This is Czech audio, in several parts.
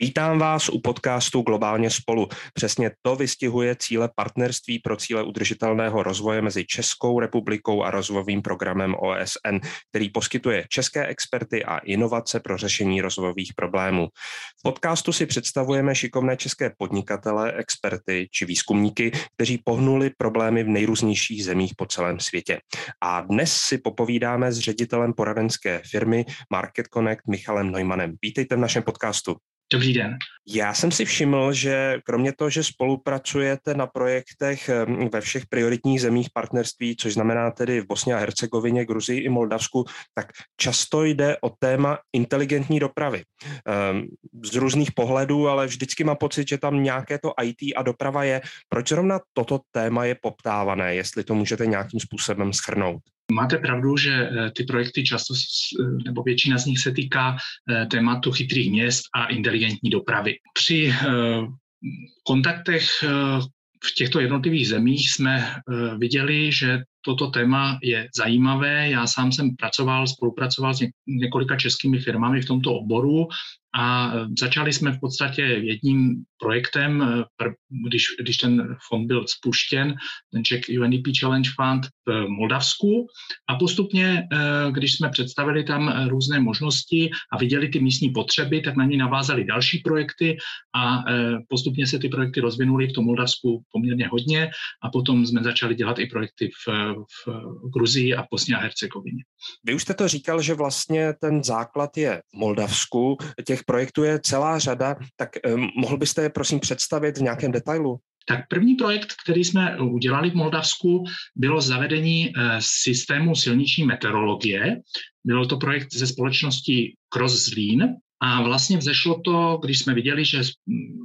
Vítám vás u podcastu Globálně spolu. Přesně to vystihuje cíle partnerství pro cíle udržitelného rozvoje mezi Českou republikou a rozvojovým programem OSN, který poskytuje české experty a inovace pro řešení rozvojových problémů. V podcastu si představujeme šikovné české podnikatele, experty či výzkumníky, kteří pohnuli problémy v nejrůznějších zemích po celém světě. A dnes si popovídáme s ředitelem poradenské firmy Market Connect Michalem Neumannem. Vítejte v našem podcastu. Dobrý den. Já jsem si všiml, že kromě toho, že spolupracujete na projektech ve všech prioritních zemích partnerství, což znamená tedy v Bosně a Hercegovině, Gruzii i Moldavsku, tak často jde o téma inteligentní dopravy. Z různých pohledů, ale vždycky mám pocit, že tam nějaké to IT a doprava je. Proč zrovna toto téma je poptávané, jestli to můžete nějakým způsobem schrnout? Máte pravdu, že eh, ty projekty často, eh, nebo většina z nich se týká eh, tématu chytrých měst a inteligentní dopravy. Při kontaktech v těchto jednotlivých zemích jsme viděli, že toto téma je zajímavé. Já sám jsem pracoval, spolupracoval s několika českými firmami v tomto oboru a e, začali jsme v podstatě jedním projektem, e, když, když ten fond byl spuštěn, ten Czech UNDP Challenge Fund v Moldavsku a postupně, e, když jsme představili tam různé možnosti a viděli ty místní potřeby, tak na ně navázali další projekty a postupně se ty projekty rozvinuly v tom Moldavsku poměrně hodně a potom jsme začali dělat i projekty v, v Gruzii a Bosně a Hercegovině. Vy už jste to říkal, že vlastně ten základ je v Moldavsku. Těch projektů je celá řada, tak mohl byste je prosím představit v nějakém detailu? Tak první projekt, který jsme udělali v Moldavsku, bylo zavedení eh, systému silniční meteorologie. Byl to projekt ze společnosti Cross Zlín, a vlastně vzešlo to, když jsme viděli, že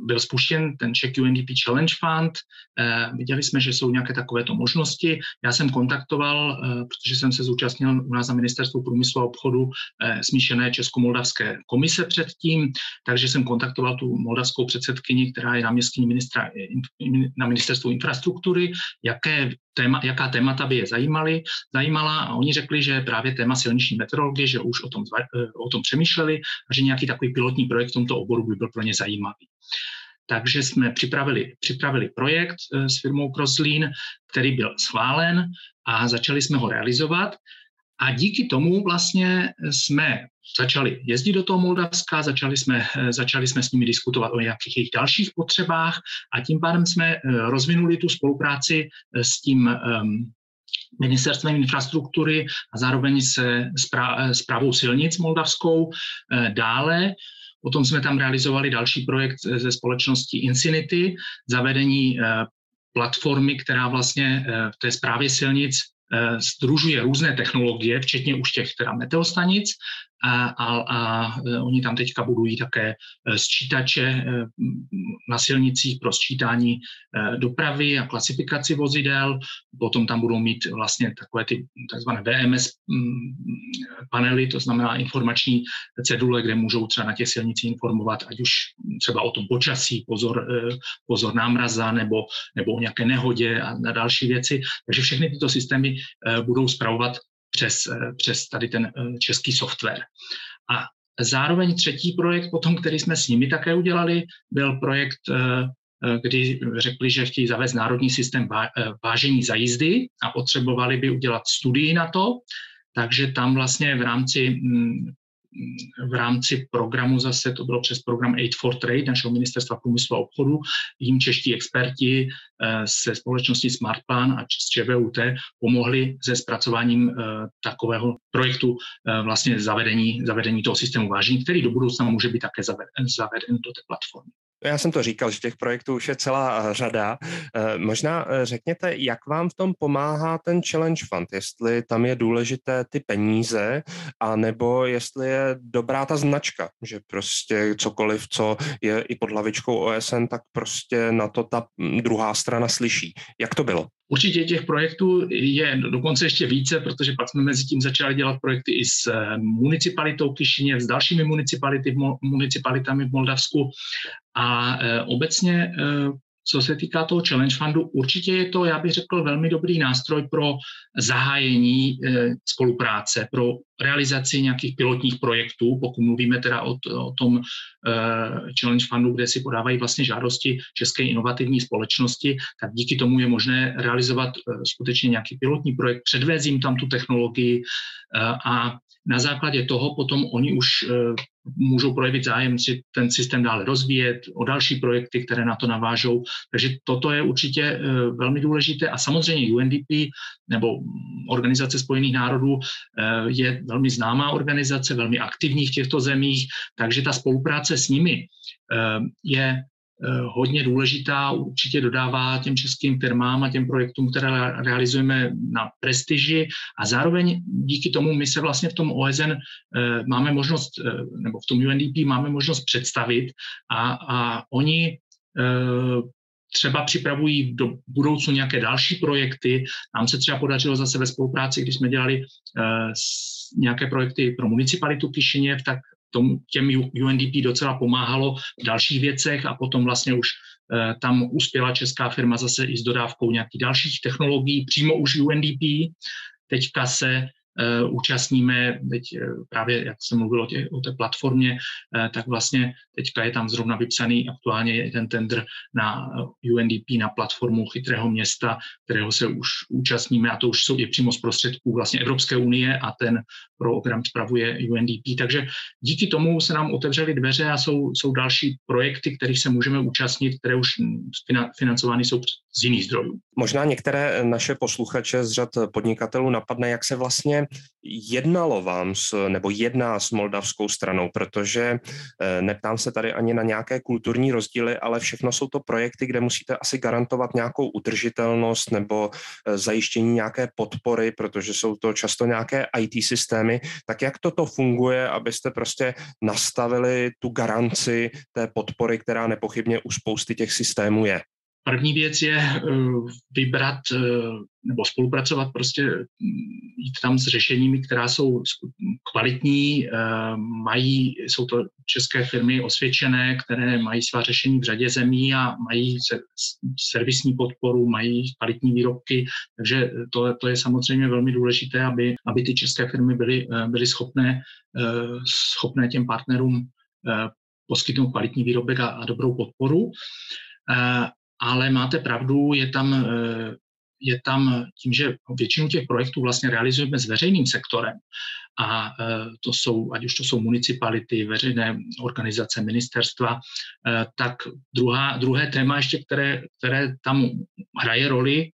byl spuštěn ten Czech UNDP Challenge Fund, eh, viděli jsme, že jsou nějaké takovéto možnosti. Já jsem kontaktoval, eh, protože jsem se zúčastnil u nás na Ministerstvu průmyslu a obchodu eh, smíšené Česko-Moldavské komise předtím, takže jsem kontaktoval tu moldavskou předsedkyni, která je náměstkyní ministra na Ministerstvu infrastruktury, jaké téma, jaká témata by je zajímaly, zajímala a oni řekli, že právě téma silniční meteorologie, že už o tom, o tom přemýšleli a že nějaký takový pilotní projekt v tomto oboru by byl pro ně zajímavý. Takže jsme připravili, připravili projekt eh, s firmou Crosslin, který byl schválen a začali jsme ho realizovat. A díky tomu vlastně jsme začali jezdit do toho Moldavska, začali jsme, eh, začali jsme s nimi diskutovat o nějakých jejich dalších potřebách a tím pádem jsme eh, rozvinuli tu spolupráci s tím um, ministerstvem infrastruktury a zároveň se zprávou silnic moldavskou. Dále Potom jsme tam realizovali další projekt ze společnosti Infinity, zavedení platformy, která vlastně v té zprávě silnic združuje různé technologie, včetně už těch teda meteostanic a, a, a e, oni tam teďka budují také e, sčítače e, na silnicích pro sčítání dopravy a klasifikaci vozidel. Potom tam budou mít vlastně takové ty takzvané VMS panely, to znamená informační cedule, kde můžou třeba na těch silnicích informovat, ať už třeba o tom počasí, pozor, pozor námraza nebo, nebo o nějaké nehodě a na další věci. Takže všechny tyto systémy budou zpravovat přes, eh, přes tady ten eh, český software. A zároveň třetí projekt potom, který jsme s nimi také udělali, byl projekt, eh, kdy řekli, že chtějí zavést národní systém vážení za jízdy a potřebovali by udělat studii na to, takže tam vlastně v rámci mm, v rámci programu zase, to bylo přes program Aid for Trade našeho ministerstva průmyslu a obchodu, jim čeští experti eh, se společností Smartplan a z ČVUT pomohli se zpracováním eh, takového projektu eh, vlastně zavedení, zavedení toho systému vážení, který do budoucna může být také zaveden do té platformy. Já jsem to říkal, že těch projektů už je celá eh, řada. Eh, možná eh, řekněte, jak vám v tom pomáhá ten Challenge Fund, jestli tam je důležité ty peníze, a nebo jestli je dobrá ta značka, že prostě cokoliv, co je i pod hlavičkou OSN, tak prostě na to ta hm, druhá strana slyší. Jak to bylo? Určitě těch projektů je dokonce ještě více, protože pak jsme mezi tím začali dělat projekty i s eh, municipalitou Kišiněv, s dalšími municipality, municipalitami v Moldavsku. A eh, obecně eh, co se týká toho Challenge Fundu, určitě je to, já bych řekl, velmi dobrý nástroj pro zahájení e, spolupráce, pro realizaci nějakých pilotních projektů, pokud mluvíme teda o, o tom e, Challenge Fundu, kde si podávají vlastně žádosti České inovativní společnosti, tak díky tomu je možné realizovat e, skutečně nějaký pilotní projekt, předvést jim tam tu technologii a na základě toho potom oni už můžou projevit zájem si ten systém dále rozvíjet, o další projekty, které na to navážou. Takže toto je určitě eh, velmi důležité a samozřejmě UNDP nebo Organizace spojených národů eh, je velmi známá organizace, velmi aktivní v těchto zemích, takže ta spolupráce s nimi eh, je Eh, hodně důležitá, určitě dodává těm českým firmám a těm projektům, které realizujeme na prestiži a zároveň díky tomu my se vlastně v tom OSN eh, máme možnost, eh, nebo v tom UNDP máme možnost představit a, a oni třeba připravují do budoucnu nějaké další projekty. Nám se třeba podařilo zase ve spolupráci, když jsme dělali nějaké projekty pro municipalitu Kišiněv, tak tom, těm UNDP docela pomáhalo v dalších věcech a potom vlastně už eh, tam uspěla česká firma zase i s dodávkou nějakých dalších technologií přímo už UNDP. Teďka se účastníme, teď uh, právě, jak jsem mluvil o, tě, o té platformě, uh, tak vlastně teďka je tam zrovna vypsaný aktuálně ten tender na UNDP, na platformu chytrého města, kterého se už účastníme a to už jsou je přímo z prostředků vlastně Evropské unie a ten program spravuje UNDP. Takže díky tomu se nám otevřely dveře a jsou, jsou další projekty, kterých se můžeme účastnit, které už financovány jsou z jiných zdrojů. Možná některé naše posluchače z řad podnikatelů napadne, jak se vlastně jednalo vám s, nebo jedná s moldavskou stranou, protože eh, neptám se tady ani na nějaké kulturní rozdíly, ale všechno jsou to projekty, kde musíte asi garantovat nějakou udržitelnost nebo eh, zajištění nějaké podpory, protože jsou to často nějaké IT systémy. Tak jak toto funguje, abyste prostě nastavili tu garanci té podpory, která nepochybně u spousty těch systémů je? První věc je eh, vybrat eh, nebo spolupracovat, prostě mm, jít tam s řešeními, která jsou kvalitní, eh, mají, jsou to české firmy osvědčené, které mají svá řešení v řadě zemí a mají servisní podporu, mají kvalitní výrobky, takže to, to je samozřejmě velmi důležité, aby, aby ty české firmy byly, byly schopné, schopné těm partnerům poskytnout kvalitní výrobek a, a dobrou podporu ale máte pravdu, je tam, eh, je tam tím, že většinu těch projektů vlastně realizujeme s veřejným sektorem. A eh, to jsou, ať už to jsou municipality, veřejné organizace, ministerstva, eh, tak druhá, druhé téma ještě, které, které tam hraje roli,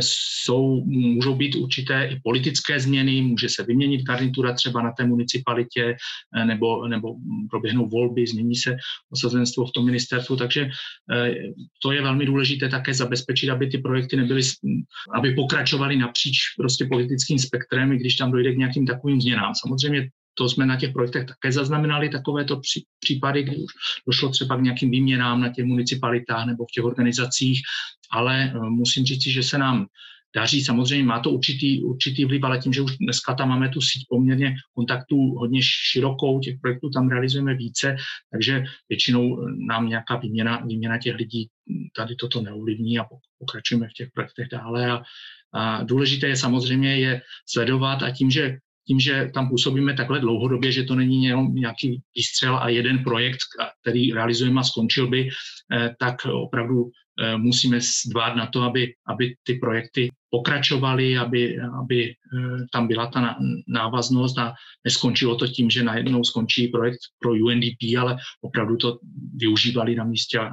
jsou, můžou být určité i politické změny, může se vyměnit garnitura třeba na té municipalitě, eh, nebo, nebo proběhnou volby, změní se osazenstvo v tom ministerstvu, takže eh, to je velmi důležité také zabezpečit, aby ty projekty nebyly, aby pokračovaly napříč prostě politickým spektrem, i když tam dojde k nějakým takovým změnám. Samozřejmě to jsme na těch projektech také zaznamenali, takovéto případy, kdy už došlo třeba k nějakým výměnám na těch municipalitách nebo v těch organizacích, ale eh, musím říct, že se nám daří. Samozřejmě má to určitý, určitý vliv, ale tím, že už dneska tam máme tu síť poměrně kontaktů hodně širokou, těch projektů tam realizujeme více, takže většinou nám nějaká výměna, výměna těch lidí tady toto neovlivní a pokračujeme v těch projektech dále. A, a důležité je samozřejmě je sledovat a tím, že tím, že tam působíme takhle dlouhodobě, že to není jenom nějaký výstřel a jeden projekt, který realizujeme a skončil by, eh, tak opravdu musíme dbát na to, aby, aby ty projekty pokračovaly, aby, aby eh, tam byla ta návaznost a neskončilo to tím, že najednou skončí projekt pro UNDP, ale opravdu to využívali na místě a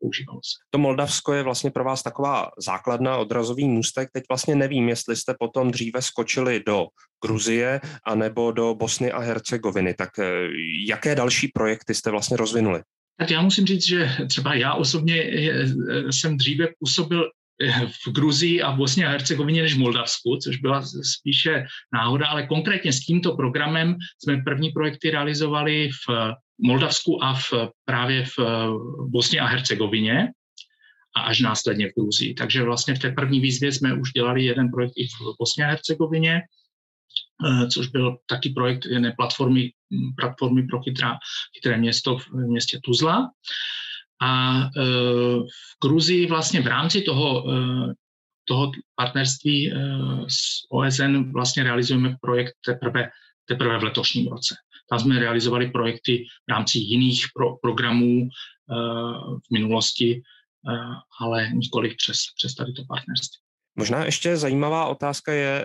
používalo se. To Moldavsko je vlastně pro vás taková základna, odrazový můstek. Teď vlastně nevím, jestli jste potom dříve skočili do Gruzie anebo do Bosny a Hercegoviny. Tak eh, jaké další projekty jste vlastně rozvinuli? Tak já musím říct, že třeba já osobně eh, jsem dříve působil v Gruzii a v Bosně a Hercegovině než v Moldavsku, což byla spíše náhoda, ale konkrétně s tímto programem jsme první projekty realizovali v Moldavsku a v, právě v Bosně a Hercegovině a až následně v Gruzii. Takže vlastně v té první výzvě jsme už dělali jeden projekt i v Bosně a Hercegovině, eh, což byl taky projekt jedné platformy, platformy pro chytrá, chytré město v městě Tuzla. A v Gruzii vlastně v rámci toho, toho partnerství s OSN vlastně realizujeme projekt teprve, teprve v letošním roce. Tam jsme realizovali projekty v rámci jiných pro, programů v minulosti, ale nikoliv přes, přes tady to partnerství. Možná ještě zajímavá otázka je,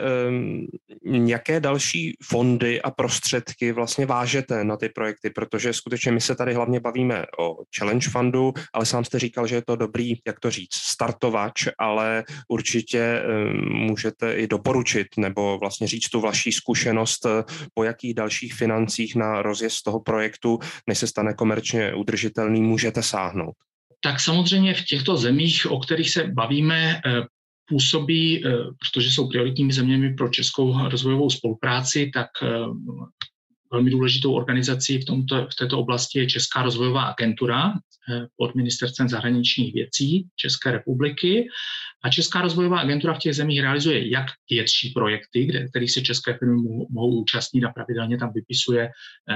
jaké další fondy a prostředky vlastně vážete na ty projekty, protože skutečně my se tady hlavně bavíme o Challenge Fundu, ale sám jste říkal, že je to dobrý, jak to říct, startovač, ale určitě můžete i doporučit nebo vlastně říct tu vaší zkušenost, eh, po jakých dalších financích na rozjezd toho projektu, než se stane komerčně udržitelný, můžete sáhnout. Tak samozřejmě v těchto zemích, o kterých se bavíme, eh, působí, eh, protože jsou prioritními zeměmi pro českou rozvojovou spolupráci, tak eh, velmi důležitou organizací v, tomto, v této oblasti je Česká rozvojová agentura eh, pod ministerstvem zahraničních věcí České republiky. A Česká rozvojová agentura v těch zemích realizuje jak větší projekty, kde, kterých se české firmy mohou účastnit a pravidelně tam vypisuje,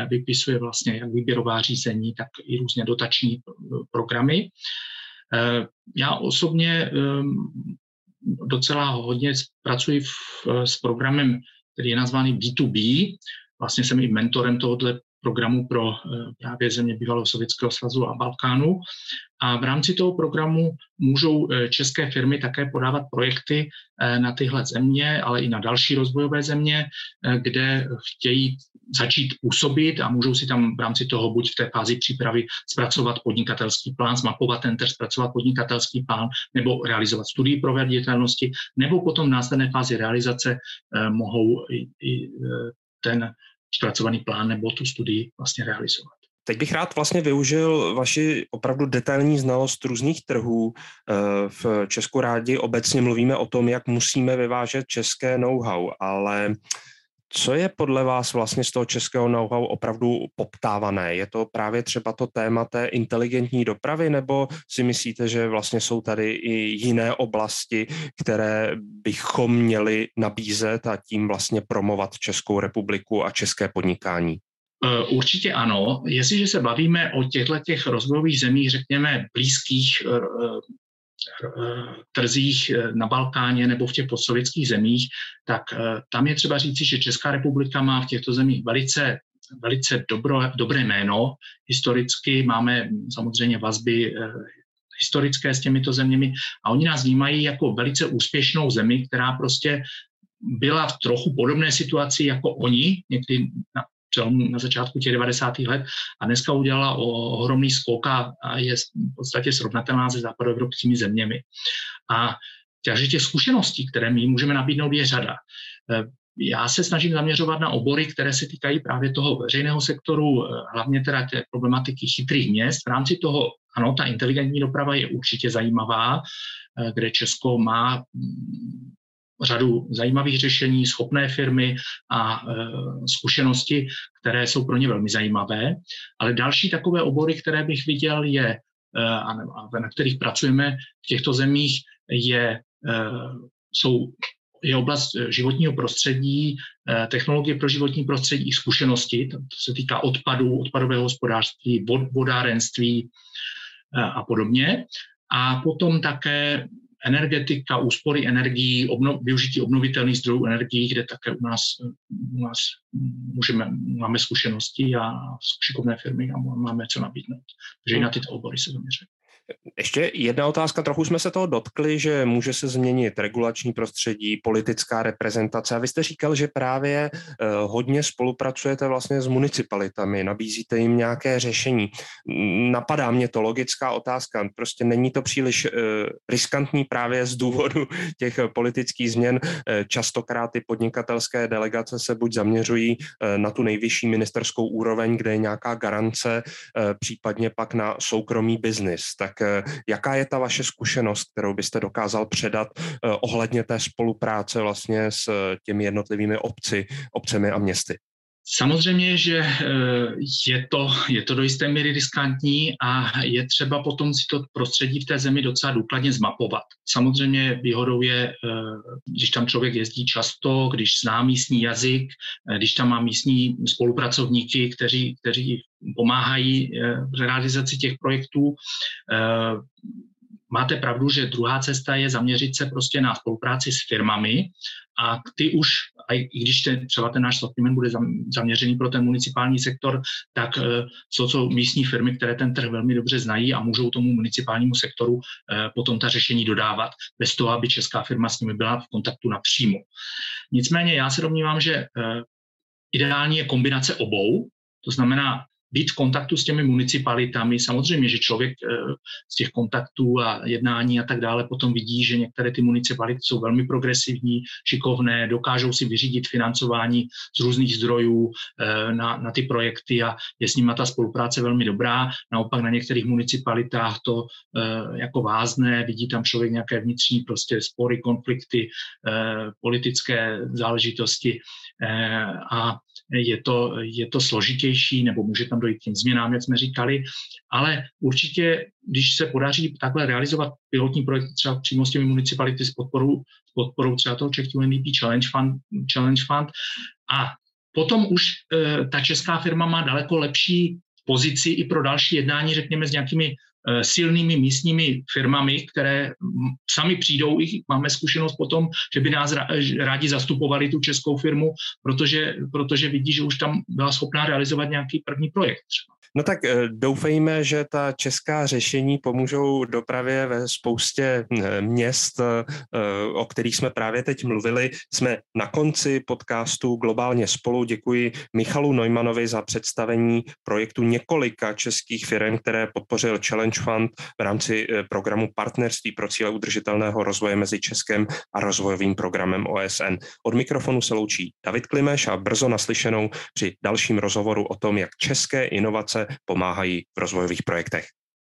vypisuje vlastně jak výběrová řízení, tak i různě dotační programy. Já osobně docela hodně pracuji v, s programem, který je nazvaný B2B. Vlastně jsem i mentorem tohoto programu pro eh, právě země bývalého Sovětského svazu a Balkánu. A v rámci toho programu můžou eh, české firmy také podávat projekty eh, na tyhle země, ale i na další rozvojové země, kde chtějí začít působit a můžou si tam v rámci toho buď v té fázi přípravy zpracovat podnikatelský plán, zmapovat ten text, zpracovat podnikatelský plán nebo realizovat studii proveditelnosti, nebo potom v následné fázi realizace mohou i ten zpracovaný plán nebo tu studii vlastně realizovat. Teď bych rád vlastně využil vaši opravdu detailní znalost různých trhů. Eh, v Česku rádi obecně mluvíme o tom, jak musíme vyvážet české know-how, ale co je podle vás vlastně z toho českého know-how opravdu poptávané? Je to právě třeba to téma té inteligentní dopravy, nebo si myslíte, že vlastně jsou tady i jiné oblasti, které bychom měli nabízet a tím vlastně promovat Českou republiku a české podnikání? E, určitě ano. Jestliže se bavíme o těchto těch rozvojových zemích, řekněme blízkých e, trzích eh, na Balkáně nebo v těch postsovětských zemích, tak eh, tam je třeba říci, že Česká republika má v těchto zemích velice velice dobro, dobré jméno. Historicky máme samozřejmě vazby eh, historické s těmito zeměmi a oni nás vnímají jako velice úspěšnou zemi, která prostě byla v trochu podobné situaci jako oni, někdy na na začátku těch 90. let a dneska udělala ohromný skok a je v podstatě srovnatelná se západoevropskými zeměmi. A takže těch zkušeností, které my můžeme nabídnout, je řada. E, já se snažím zaměřovat na obory, které se týkají právě toho veřejného sektoru, e, hlavně teda té problematiky chytrých měst. V rámci toho, ano, ta inteligentní doprava je určitě zajímavá, e, kde Česko má řadu zajímavých řešení, schopné firmy a e, zkušenosti, které jsou pro ně velmi zajímavé. Ale další takové obory, které bych viděl, je, e, a na kterých pracujeme v těchto zemích, je, e, jsou je oblast životního prostředí, technologie pro životní prostředí, zkušenosti, to se týká odpadů, odpadového hospodářství, vodárenství a podobně. A potom také energetika, úspory energií, obno, využití obnovitelných zdrojů energií, kde také u nás, u nás můžeme, máme zkušenosti a šikovné firmy a máme co nabídnout. Takže i na tyto obory se zaměřujeme. Ještě jedna otázka, trochu jsme se toho dotkli, že může se změnit regulační prostředí, politická reprezentace. A vy jste říkal, že právě eh, hodně spolupracujete vlastně s municipalitami, nabízíte jim nějaké řešení. Napadá mě to logická otázka, prostě není to příliš eh, riskantní právě z důvodu těch politických změn. Eh, častokrát ty podnikatelské delegace se buď zaměřují na tu nejvyšší ministerskou úroveň, kde je nějaká garance, případně pak na soukromý biznis. Tak jaká je ta vaše zkušenost, kterou byste dokázal předat eh, ohledně té spolupráce vlastně s eh, těmi jednotlivými obci, obcemi a městy? Samozřejmě, že eh, je to, je to do jisté míry riskantní a je třeba potom si to prostředí v té zemi docela důkladně zmapovat. Samozřejmě výhodou je, eh, když tam člověk jezdí často, když zná místní jazyk, eh, když tam má místní spolupracovníky, kteří, kteří pomáhají v realizaci těch projektů. Máte pravdu, že druhá cesta je zaměřit se prostě na spolupráci s firmami a ty už, i když ten, třeba ten náš sortiment bude zaměřený pro ten municipální sektor, tak uh, jsou to místní firmy, které ten trh velmi dobře znají a můžou tomu municipálnímu sektoru potom ta řešení dodávat, bez toho, aby česká firma s nimi byla v kontaktu napřímo. Nicméně já se domnívám, že ideální je kombinace obou, to znamená být v kontaktu s těmi municipalitami. Samozřejmě, že člověk eh, z těch kontaktů a jednání a tak dále potom vidí, že některé ty municipality jsou velmi progresivní, šikovné, dokážou si vyřídit financování z různých zdrojů eh, na, na ty projekty a je s nimi ta spolupráce velmi dobrá. Naopak na některých municipalitách to eh, jako vázne, vidí tam člověk nějaké vnitřní prostě spory, konflikty, politické záležitosti a je to, je to složitější, nebo může tam dojít k těm změnám, jak jsme říkali, ale určitě, když se podaří takhle realizovat pilotní projekt třeba přímo s těmi municipality s podporou, s podporou třeba toho Czech UNDP Challenge Fund, Challenge Fund a potom už e, ta česká firma má daleko lepší pozici i pro další jednání, řekněme, s nějakými silnými místními firmami, které sami přijdou, i máme zkušenost potom, že by nás rádi zastupovali tu českou firmu, protože, protože vidí, že už tam byla schopná realizovat nějaký první projekt třeba. No tak eh, doufejme, že ta česká řešení pomůžou dopravě ve spoustě eh, měst, eh, o kterých jsme právě teď mluvili. Jsme na konci podcastu Globálně spolu. Děkuji Michalu Neumanovi za představení projektu několika českých firm, které podpořil Challenge Fund v rámci programu Partnerství pro cíle udržitelného rozvoje mezi Českem a rozvojovým programem OSN. Od mikrofonu se loučí David Klimeš a brzo naslyšenou při dalším rozhovoru o tom, jak české inovace pomáhají v rozvojových projektech.